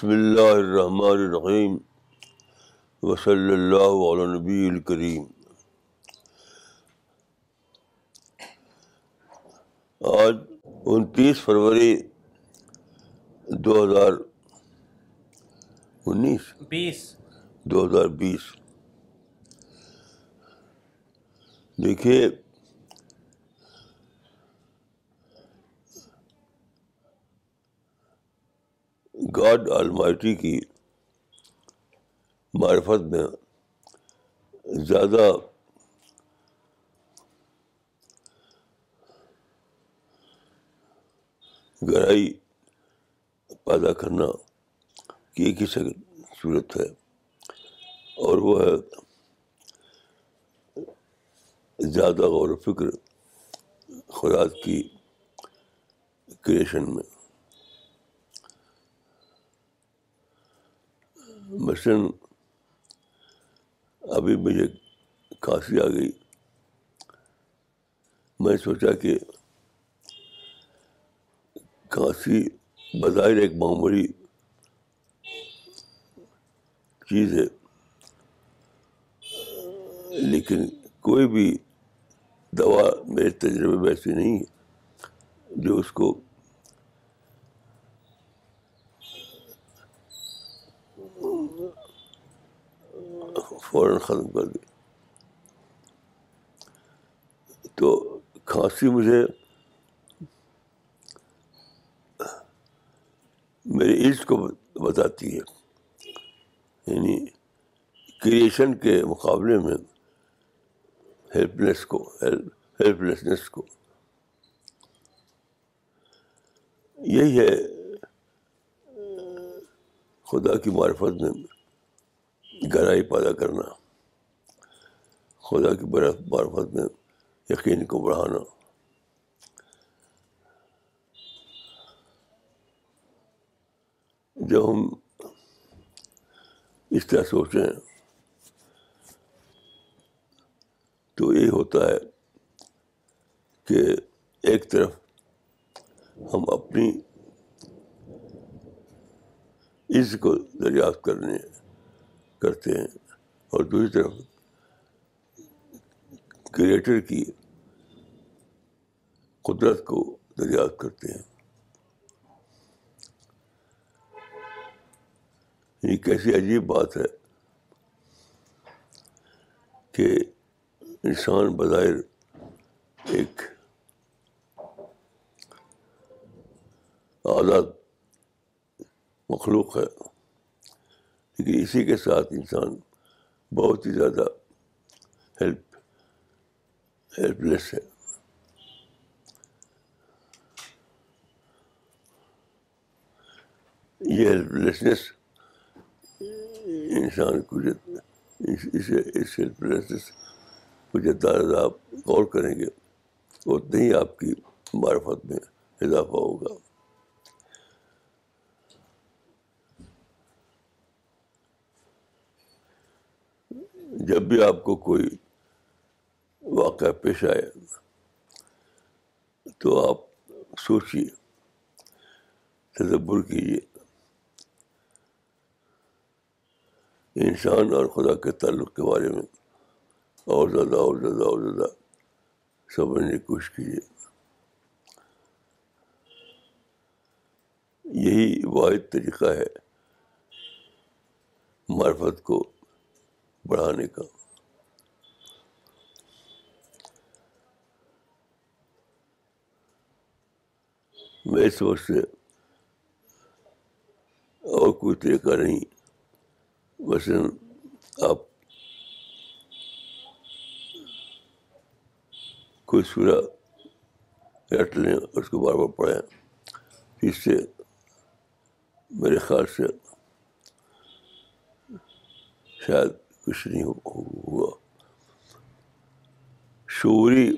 بسم اللہ الرحمن الرحیم وصلی اللہ علیہ نبی الکریم آج انتیس فروری دو ہزار انیس بیس۔ دو ہزار بیس۔ دیکھیے گاڈ آلمائٹی کی معرفت میں زیادہ گہرائی پیدا کرنا کی ایک ہی صورت ہے، اور وہ ہے زیادہ غور و فکر خدا کی کریشن میں۔ مثلاً ابھی مجھے کھانسی آ گئی۔ میں سوچا کہ کھانسی بظاہر ایک معمولی چیز ہے، لیکن کوئی بھی دوا میرے تجربے میں ایسی نہیں ہے جو اس کو فوراً ختم کر دے۔ تو کھانسی مجھے میری عز کو بتاتی ہے۔ یعنی کریشن کے مقابلے میں ہیلپ لیس کو ہیلپ لیسنیس کو۔ یہی ہے خدا کی معرفت میں۔ گہرائی پیدا کرنا، خدا کی برف معرفت میں یقین کو بڑھانا۔ جب ہم اس طرح سوچیں، تو یہ ہوتا ہے کہ ایک طرف ہم اپنی عز کو دریافت کرنے کرتے ہیں اور دوسری طرف کریٹر کی قدرت کو دریافت کرتے ہیں۔ یہ کیسی عجیب بات ہے کہ انسان بظاہر ایک آزاد مخلوق ہے۔ لیکن اسی کے ساتھ انسان بہت ہی زیادہ ہیلپ ہیلپ لیس ہے۔ یہ ہیلپ لیسنیس انسان کو اسے اس ہیلپ لیسنیس کو جتنا زیادہ آپ غور کریں گے اتنا ہی آپ کی معرفت میں اضافہ ہوگا۔ جب بھی آپ کو کوئی واقعہ پیش آئے تو آپ سوچیے، تدبر کیجیے۔ انسان اور خدا کے تعلق کے بارے میں اور زیادہ اور زیادہ اور زیادہ سمجھنے کی کوشش کیجیے۔ یہی واحد طریقہ ہے معرفت کو بڑھانے کا۔ میں سوچ سے اور کوئی طریقہ نہیں مثلاً آپ کوئی سورہ رٹ لیں، اس کو بار بار پڑھیں۔ اس سے میرے خیال سے شاید کچھ نہیں ہوا۔ شعوری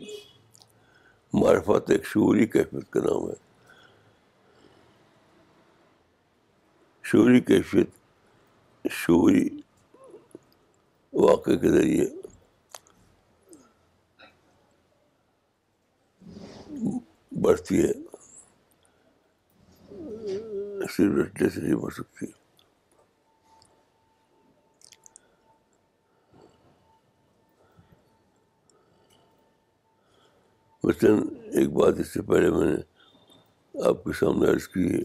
معرفت ایک شعوری کیفیت کا نام ہے۔ شعوری کیفیت شعوری واقع کے ذریعے بڑھتی ہے۔ صرف رٹنے سے نہیں بڑھ سکتی۔ مثلاً ایک بات اس سے پہلے میں نے آپ کے سامنے عرض کی ہے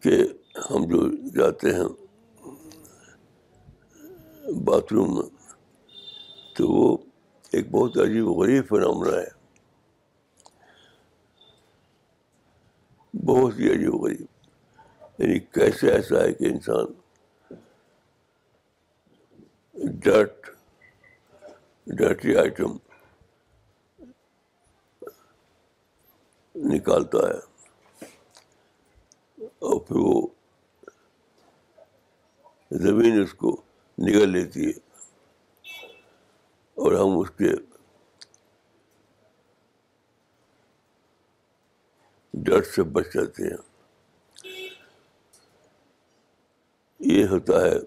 کہ ہم جو جاتے ہیں باتھ روم میں، تو وہ ایک بہت عجیب و غریب فنامنا ہے۔ بہت ہی عجیب و غریب۔ یعنی کیسے ایسا ہے کہ انسان ڈرٹ، ڈرٹی آئٹم نکالتا ہے۔ اور پھر وہ زمین اس کو نگل لیتی ہے۔ اور ہم اس کے ڈر سے بچ جاتے ہیں۔ یہ ہوتا ہے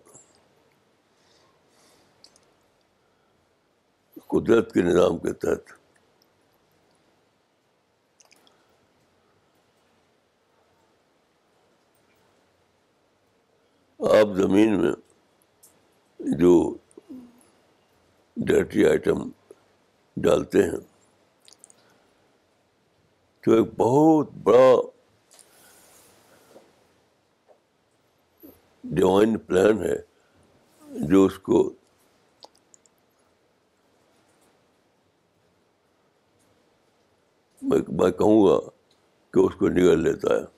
قدرت کے نظام کے تحت۔ آپ زمین میں جو ڈرٹی آئٹم ڈالتے ہیں، تو ایک بہت بڑا ڈیوائن پلان ہے جو اس کو میں کہوں گا کہ اس کو نگل لیتا ہے۔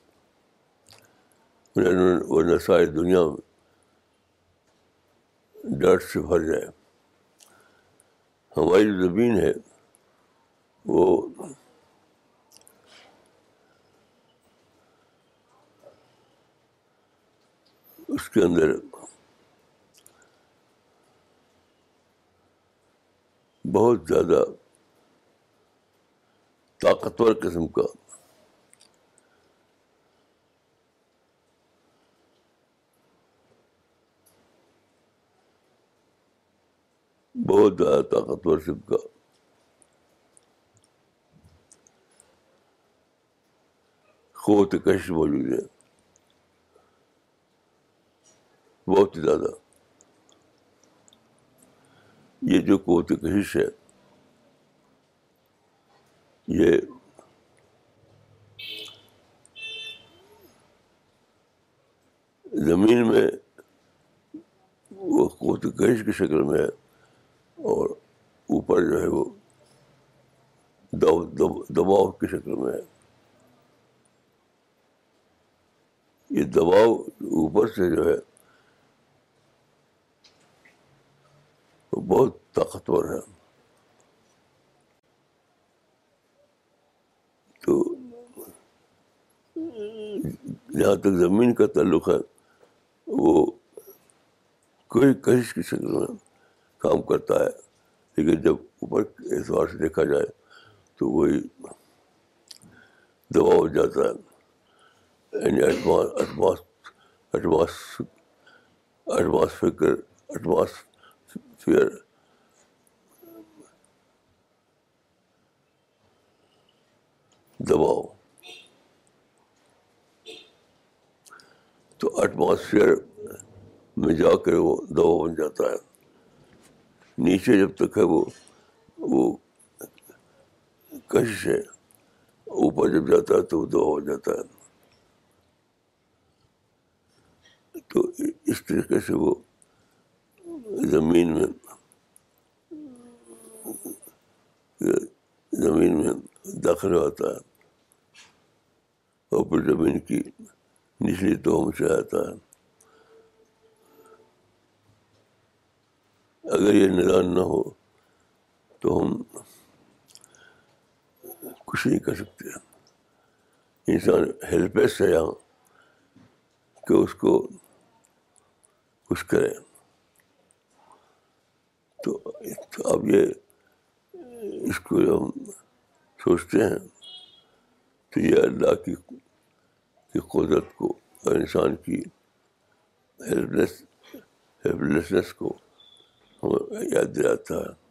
ورنہ ساری دنیا میں ڈرٹ سے بھر جائے۔ ہماری جو زمین ہے، وہ اس کے اندر بہت زیادہ طاقتور قسم کا بہت زیادہ طاقتور قسم کا۔ قوت کش موجود ہے۔ بہت ہی زیادہ۔ یہ جو قوت کشش ہے، یہ زمین میں وہ قوت کش کی شکل میں ہے۔ اور اوپر جو ہے وہ دباؤ کی شکل میں ہے۔ یہ دباؤ اوپر سے جو ہے وہ بہت طاقتور ہے۔ تو جہاں تک زمین کا تعلق ہے، وہ کوئی کشش کی شکل میں کام کرتا ہے۔ لیکن جب اوپر اعتبار سے دیکھا جائے تو وہی دباؤ ہو جاتا ہے۔ یعنی ایٹماس ایٹماس فکر فیئر۔ دباؤ۔ تو ایٹماسفیئر میں جا کر وہ دباؤ بن جاتا ہے۔ نیچے جب تک ہے وہ وہ کشش ہے، اوپر جب جاتا ہے تو وہ دباؤ ہو جاتا ہے۔ تو اس طریقے سے وہ زمین میں زمین میں داخل ہوتا ہے اور پھر زمین کی نچلی تو ہم سے آتا ہے۔ اگر یہ نظام نہ ہو تو ہم کچھ نہیں کر سکتے۔ انسان ہیلپ ہے یہاں کہ اس کو کچھ کرے۔ تو اب یہ اس کو جب ہم سوچتے ہیں تو یہ اللہ کی کی قدرت کو اور انسان کی ہیلپ لیس ہیلپ لیسنس کو یاد دلاتا ہے۔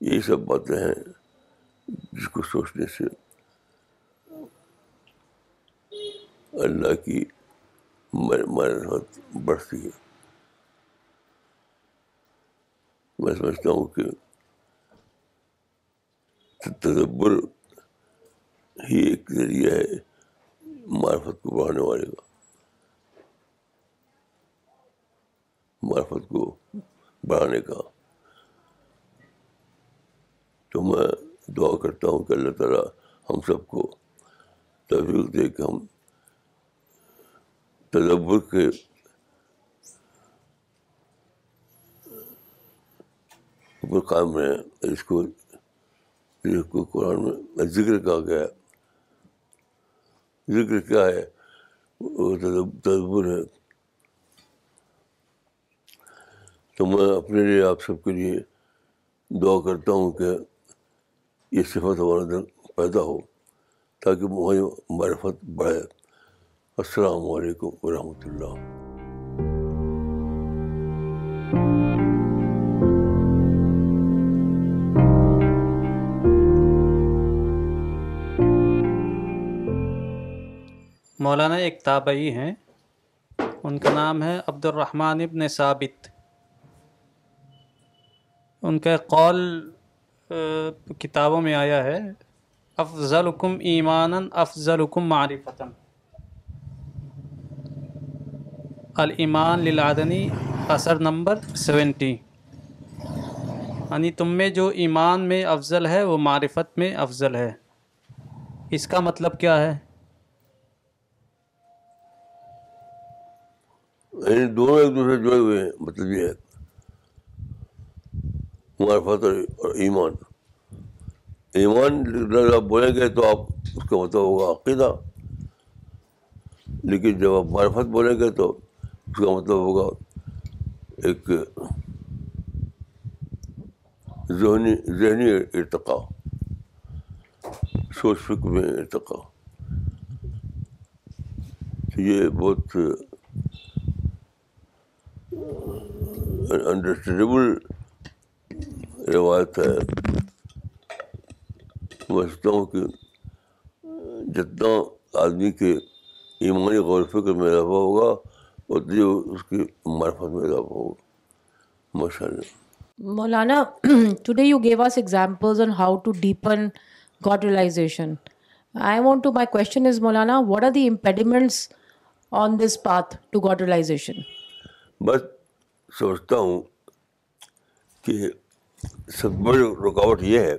یہی سب باتیں ہیں جس کو سوچنے سے۔ اللہ کی مرحت بڑھتی ہے۔ میں سمجھتا ہوں کہ تدبر ہی ایک ذریعہ ہے معرفت کو بڑھانے والے کا۔ معرفت کو بڑھانے کا تو میں دعا کرتا ہوں کہ اللہ تعالیٰ ہم سب کو توفیق دے کہ ہم تدبر کے اوپر قائم رہیں۔ اس کو جس کو قرآن میں ذکر کہا گیا ذکر کیا ہے؟ وہ تدبر ہے۔ تو میں اپنے لیے آپ سب کے لیے دعا کرتا ہوں کہ یہ صفت ہمارے اندر پیدا ہو تاکہ وہی معرفت بڑھے۔ السلام علیکم ورحمۃ اللہ۔ مولانا ایک تابعی ہیں۔ ان کا نام ہے عبد الرحمن ابن ثابت۔ ان کا قول کتابوں میں آیا ہے افضل کم ایمان افضل حکم معرفتاً۔ المان للعدنی، اثر نمبر سیونٹی۔ یعنی تم میں جو ایمان میں افضل ہے، وہ معرفت میں افضل ہے۔ اس کا مطلب کیا ہے؟ یعنی دونوں ایک دوسرے جڑے ہوئے ہیں مطلب یہ ہے۔ معرفت اور ایمان۔ ایمان آپ بولیں گے تو آپ اس کا مطلب ہوگا عقیدہ۔ لیکن جب آپ معرفت بولیں گے تو اس کا مطلب ہوگا ایک ذہنی ذہنی ارتقا سوچ فکر میں ارتقا تو یہ بہت انڈرسٹینڈیبل روایت ہے۔ سمجھتا ہوں کہ جتنا آدمی کے ایمانی غور فکر میں اضافہ ہوگا اتنی اس کی معرفت میں اضافہ ہوگا۔ ماشاء اللہ۔ Maulana today you gave us examples on how to deepen God realization I want to my question is Maulana what are the impediments on this path to God realization بس سمجھتا ہوں کہ سب بڑی رکاوٹ یہ ہے،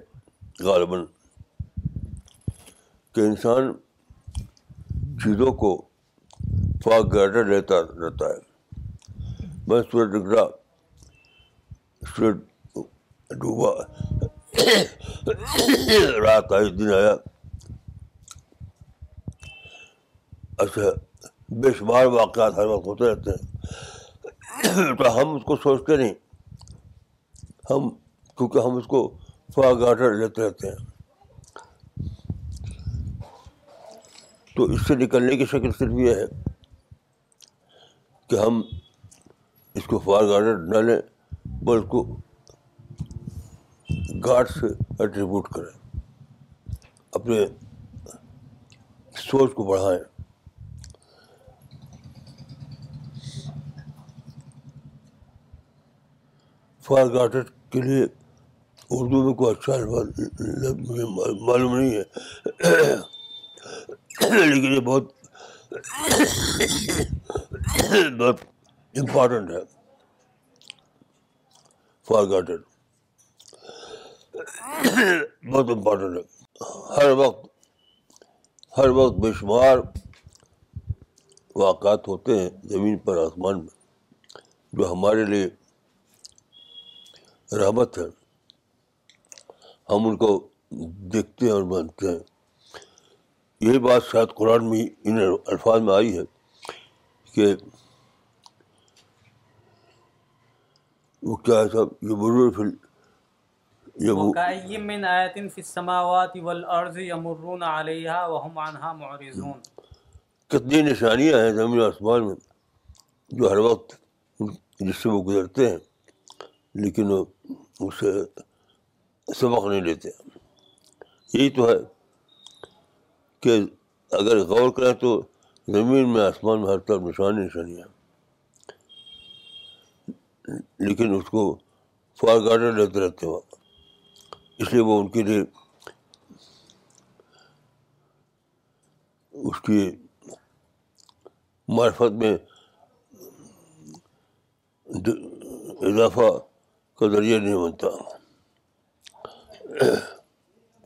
غالباً، کہ انسان چیزوں کو فاق گراٹر لیتا رہتا ہے۔ بس سورج نکلا سورج ڈوبا۔ رات آئی دن آیا۔ اچھا بے شمار واقعات ہر وقت ہوتے رہتے ہیں۔ تو ہم اس کو سوچتے نہیں۔ ہم کیونکہ ہم اس کو فاق گراٹر لیتے رہتے ہیں۔ تو اس سے نکلنے کی شکل صرف یہ ہے کہ ہم اس کو فار گارڈر نہ لیں بل اس کو گارڈ سے ایٹریبیوٹ کریں۔ اپنے سوچ کو بڑھائیں۔ فار گارڈر کے لیے اردو میں کوئی اچھا مجھے معلوم نہیں ہے۔ لیکن یہ بہت بہت امپورٹنٹ ہے۔ فار گارڈن بہت امپورٹنٹ ہے۔ ہر وقت ہر وقت بے شمار واقعات ہوتے ہیں زمین پر، آسمان میں جو ہمارے لیے رحمت ہے۔ ہم ان کو دیکھتے ہیں اور مانتے ہیں۔ یہی بات شاید قرآن میں ان الفاظ میں آئی ہے کہ وہ کیا ہے صاحب یہ بزرگ فل وَكَأَيِّن مِّنْ آيَةٍ فِي السَّمَاوَاتِ وَالْأَرْضِ يَمُرُّونَ عَلَيْهَا وَهُمْ عَنْهَا مُعْرِضُونَ۔ کتنی نشانیاں ہیں زمین آسمان میں جو ہر وقت جس سے وہ گزرتے ہیں لیکن وہ اسے سبق نہیں لیتے۔ یہی تو ہے کہ اگر غور کریں تو زمین میں آسمان میں ہر طرف نشانی نشانی ہے لیکن اس کو فار گارڈن لیتے رہتے ہوا اس لیے وہ ان کے لیے اس کی معرفت میں اضافہ کا ذریعہ نہیں بنتا۔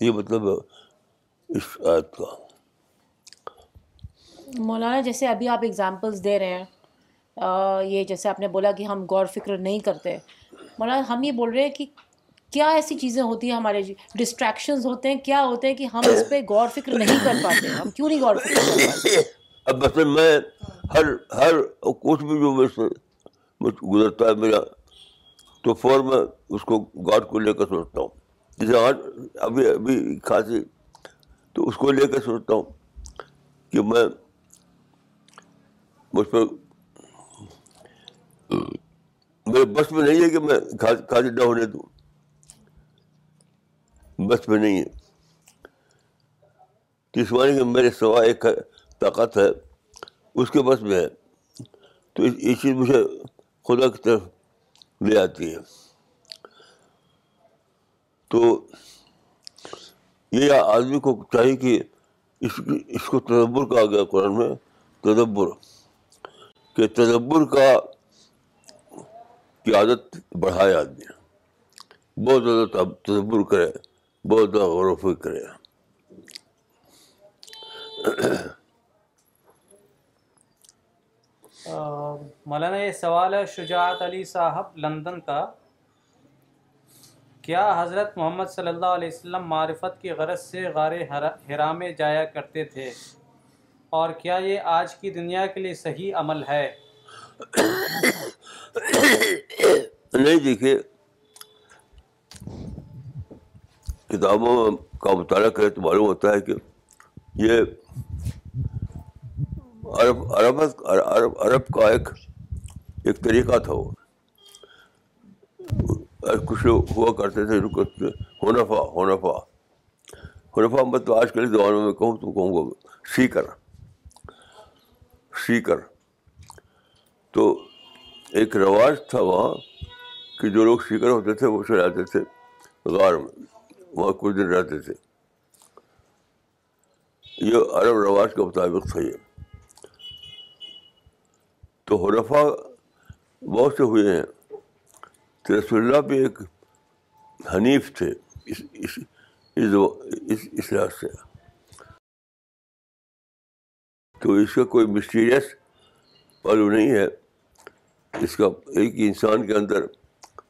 یہ مطلب ہے اس آیت کا۔ مولانا جیسے ابھی آپ اگزامپلس دے رہے ہیں آ، یہ جیسے آپ نے بولا کہ ہم غور فکر نہیں کرتے۔ مولانا ہم یہ بول رہے ہیں کہ کیا ایسی چیزیں ہوتی ہیں ہمارے ڈسٹریکشنز ہوتے ہیں کیا ہوتے ہیں کہ ہم اس پہ غور فکر نہیں کر پاتے؟ ہم کیوں نہیں غور فکر کر پاتے؟ اب مثلا میں ہر ہر کچھ بھی جو مجھ سے مجھ گزرتا ہے میرا تو فور میں اس کو گاڈ کو لے کر سوچتا ہوں۔ جیسے ابھی ابھی کھانسی۔ تو اس کو لے کر سوچتا ہوں کہ میں مجھ پہ میرے بس میں نہیں ہے کہ میں کھانسی نہ ہونے دوں۔ بس میں نہیں ہے۔ جسمانی کہ میرے سوا ایک طاقت ہے، اس کے بس میں ہے۔ تو اس- یہ چیز مجھے خدا کی طرف لے آتی ہے۔ تو یہ آدمی کو چاہیے کہ اس اس کو تدبر کہا گیا قرآن میں، تدبر۔ کہ تدبر کا کی عادت بڑھائے آدمی۔ بہت زیادہ تدبر کرے، بہت زیادہ غور و فکر کرے۔ مولانا یہ سوال ہے، شجاعت علی صاحب لندن کا۔ کیا حضرت محمد صلی اللہ علیہ وسلم معرفت کی غرض سے غار حرا- میں جایا کرتے تھے؟ اور کیا یہ آج کی دنیا کے لیے صحیح عمل ہے؟ نہیں، دیکھیے، کتابوں کا مطالعہ کرے تو معلوم ہوتا ہے کہ یہ عرب عرب عرب عرب کا ایک ایک طریقہ تھا وہ۔ کچھ لوگ ہوا کرتے تھے رکت ہونفا ہونفا ہونفا مطلب آج کل زمانے میں کہوں تو کہوں گا، سیکر۔ سیکر۔ تو ایک رواج تھا وہاں کہ جو لوگ سیکر ہوتے تھے وہ چلے آتے تھے غار میں، وہاں کچھ دن رہتے تھے۔ یہ عرب رواج کے مطابق تھا یہ۔ تو حرفا بہت سے ہوئے ہیں۔ تو رسول اللہ بھی ایک حنیف تھے، اس اس اس اس لحاظ سے۔ تو اس کا کوئی مسٹیریس پہلو نہیں ہے۔ اس کا ایک انسان کے اندر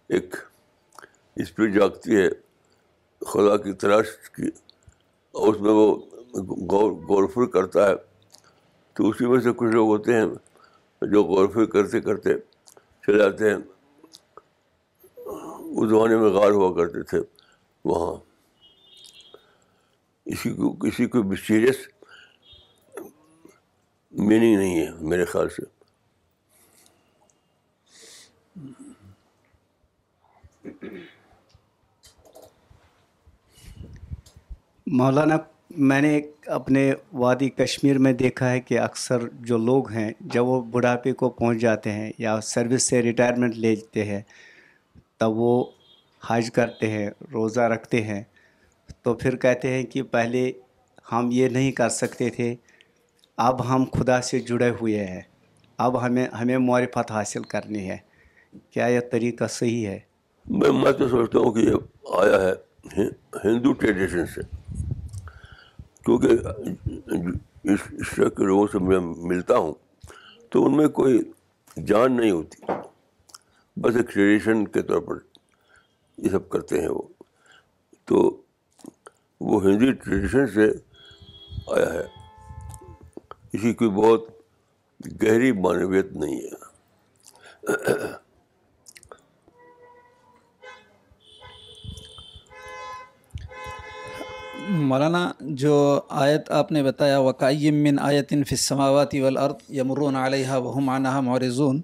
ایک اسپرٹ جاگتی ہے، خدا کی تلاش کی، اور اس میں وہ غور غور کرتا ہے۔ تو اسی میں سے کچھ لوگ ہوتے ہیں جو غور و کرتے کرتے چلے آتے ہیں۔ اس زمانے میں غار ہوا کرتے تھے، وہاں۔ اسی کو، کسی کو مسٹیریس میننگ نہیں ہے میرے خیال سے۔ مولانا، میں نے اپنے وادی کشمیر میں دیکھا ہے کہ اکثر جو لوگ ہیں، جب وہ بڑھاپے کو پہنچ جاتے ہیں یا سروس سے ریٹائرمنٹ لیتے ہیں تب وہ حج کرتے ہیں، روزہ رکھتے ہیں۔ تو پھر کہتے ہیں کہ پہلے ہم یہ نہیں کر سکتے تھے۔ اب ہم خدا سے جڑے ہوئے ہیں۔ اب ہمیں ہمیں معرفت حاصل کرنی ہے۔ کیا یہ طریقہ صحیح ہے؟ میں میں تو سوچتا ہوں کہ یہ آیا ہے ہندو ٹریڈیشن سے۔ کیونکہ اس طرح کے لوگوں سے میں ملتا ہوں تو ان میں کوئی جان نہیں ہوتی۔ بس ایک ٹریڈیشن کے طور پر یہ سب کرتے ہیں وہ۔ تو وہ ہندی ٹریڈیشن سے آیا ہے۔ اسی کوئی بہت گہری معنویت نہیں ہے۔ مولانا، جو آیت آپ نے بتایا وقائم من آیتن فی السماوات والارض یمرون علیہا وہم عنہا معرضون۔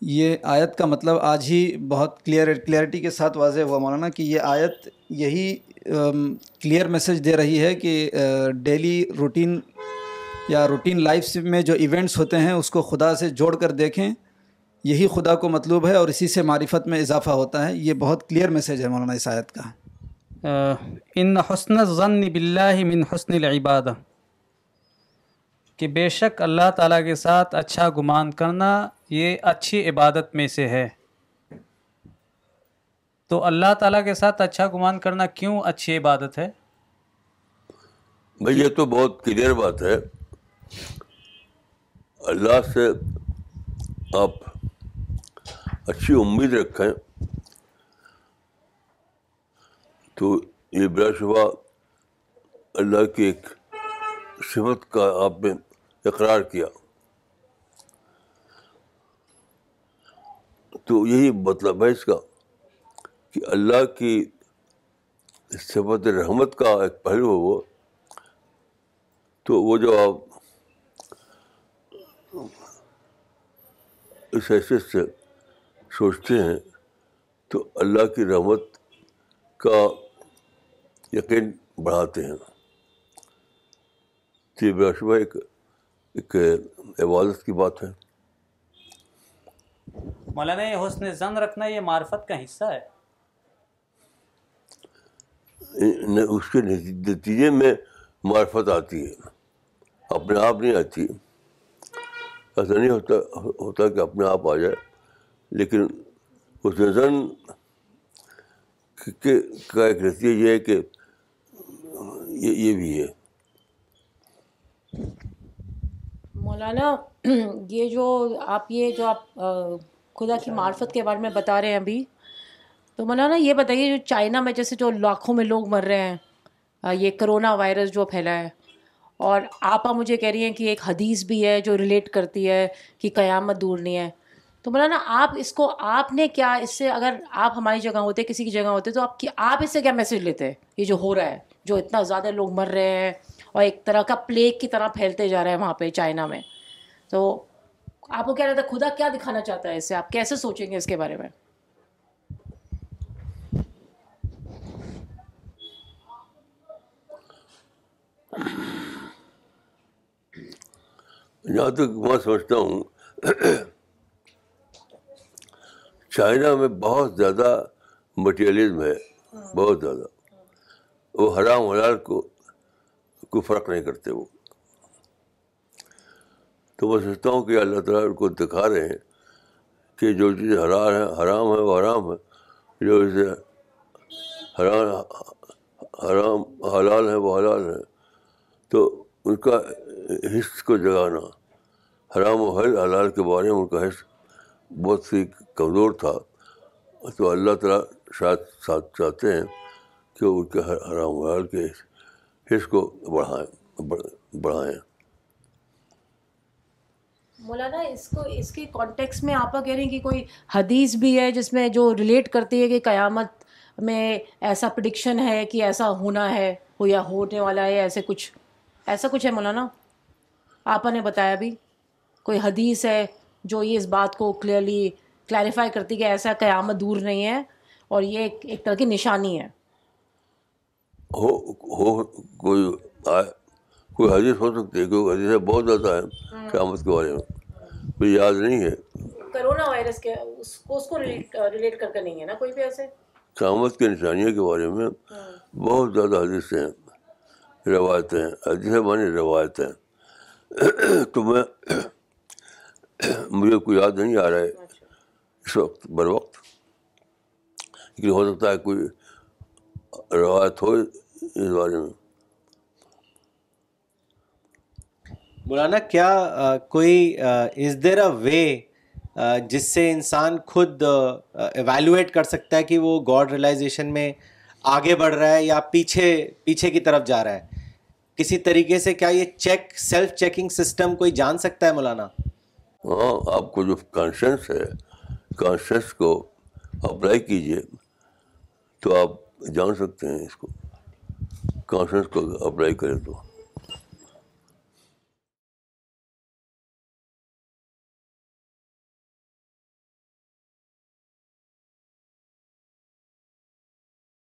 یہ آیت کا مطلب آج ہی بہت کلیئر کلیئرٹی کے ساتھ واضح ہوا مولانا کہ یہ آیت یہی کلیئر میسج دے رہی ہے کہ ڈیلی روٹین یا روٹین لائف میں جو ایونٹس ہوتے ہیں اس کو خدا سے جوڑ کر دیکھیں، یہی خدا کو مطلوب ہے اور اسی سے معرفت میں اضافہ ہوتا ہے۔ یہ بہت کلیئر میسج ہے مولانا اس آیت کا۔ ان حسن الظن باللہ من حسن العبادہ۔ کہ بے شک اللہ تعالیٰ کے ساتھ اچھا گمان کرنا یہ اچھی عبادت میں سے ہے۔ تو اللہ تعالیٰ کے ساتھ اچھا گمان کرنا کیوں اچھی عبادت ہے؟ بھائی یہ تو بہت کلیئر بات ہے۔ اللہ سے آپ اچھی امید رکھیں تو یہ بلا شبہ اللہ کی ایک صفت کا آپ نے اقرار کیا۔ تو یہی مطلب ہے اس کا کہ اللہ کی صفت رحمت کا ایک پہلو ہے وہ۔ تو وہ جو آپ اس حیثیت سے سوچتے ہیں، تو اللہ کی رحمت کا یقین بڑھاتے ہیں۔ تو یہ بلا شبہ ایک ایک عبادت کی بات ہے۔ مولانا یہ حسن زن رکھنا یہ معرفت کا حصہ ہے۔ اس کے نتیجے میں معرفت آتی ہے۔ اپنے آپ نہیں آتی۔ ایسا نہیں ہوتا ہوتا کہ اپنے آپ آ جائے لیکن اس زن کا ایک نتیجہ یہ ہے کہ یہ بھی ہے۔ مولانا، یہ جو آپ، یہ جو آپ خدا کی معرفت کے بارے میں بتا رہے ہیں ابھی۔ تو مولانا، یہ بتائیے، جو چائنا میں جیسے جو لاکھوں میں لوگ مر رہے ہیں یہ کرونا وائرس جو پھیلا ہے، اور آپا مجھے کہہ رہی ہیں کہ ایک حدیث بھی ہے جو ریلیٹ کرتی ہے کہ قیامت دور نہیں ہے۔ تو مولانا، آپ اس کو، آپ نے کیا اس سے اگر آپ ہماری جگہ ہوتے، کسی کی جگہ ہوتے، تو آپ کی، آپ اس سے کیا میسج لیتے؟ یہ جو ہو رہا ہے، جو اتنا زیادہ لوگ مر رہے ہیں اور ایک طرح کا پلیگ کی طرح پھیلتے جا رہا ہے وہاں پہ چائنا میں۔ تو آپ کو کیا رہتا ہے خدا کیا دکھانا چاہتا ہے اس سے آپ کیسے سوچیں گے اس کے بارے میں؟ جہاں تک میں سمجھتا ہوں چائنا میں بہت زیادہ مٹیریلزم ہے، بہت زیادہ۔ وہ حرام حلال کو کوئی فرق نہیں کرتے وہ۔ تو میں سوچتا ہوں کہ اللہ تعالیٰ ان کو دکھا رہے ہیں کہ جو چیز حرام ہے حرام ہے، وہ حرام ہے۔ جو اسے حرام حرام، حلال ہے، وہ حلال ہے۔ تو ان کا حص کو جگانا، حرام و حل، حلال کے بارے میں ان کا حص بہت سی کمزور تھا۔ تو اللہ تعالیٰ شاید ساتھ چاہتے ہیں کہ ان کے حرام و حلال کے حص کو بڑھائیں بڑھائیں۔ مولانا، اس کو، اس کے کانٹیکس میں آپ کہہ رہے ہیں کہ کوئی حدیث بھی ہے جس میں جو ریلیٹ کرتی ہے کہ قیامت میں ایسا پرڈکشن ہے کہ ایسا ہونا ہے، ہو یا ہونے والا ہے، ایسے کچھ، ایسا کچھ ہے مولانا؟ آپ نے بتایا بھی کوئی حدیث ہے جو یہ اس بات کو کلیئرلی کلیریفائی کرتی کہ ایسا قیامت دور نہیں ہے اور یہ ایک طرح کی نشانی ہے۔ ہو ہو کوئی کوئی حدیث ہو سکتی ہے کوئی حدیث بہت زیادہ ہے قیامت کے بارے میں مجھے یاد نہیں ہے۔ کرونا وائرس کے اس کو اس کو ریلیٹ کر کے نہیں ہے نا کوئی بھی ایسے؟ قیامت کی نشانیوں کے بارے میں بہت زیادہ حدیثیں ہیں روایتیں حدیث مانی روایتیں تو میں مجھے کوئی یاد نہیں آ رہا ہے۔ اس وقت بر وقت۔ لیکن ہو سکتا ہے کوئی روایت ہو اس بارے میں۔ مولانا کیا کوئی از دیر اے وے جس سے انسان خود ایویلویٹ کر سکتا ہے کہ وہ گاڈ ریئلائزیشن میں آگے بڑھ رہا ہے یا پیچھے پیچھے کی طرف جا رہا ہے؟ کسی طریقے سے کیا یہ چیک سیلف چیکنگ سسٹم کوئی جان سکتا ہے مولانا؟ ہاں آپ کو جو کانشنس ہے کانشنس کو اپلائی کیجیے تو آپ جان سکتے ہیں اس کو۔ کانشنس کو اپلائی کریں تو۔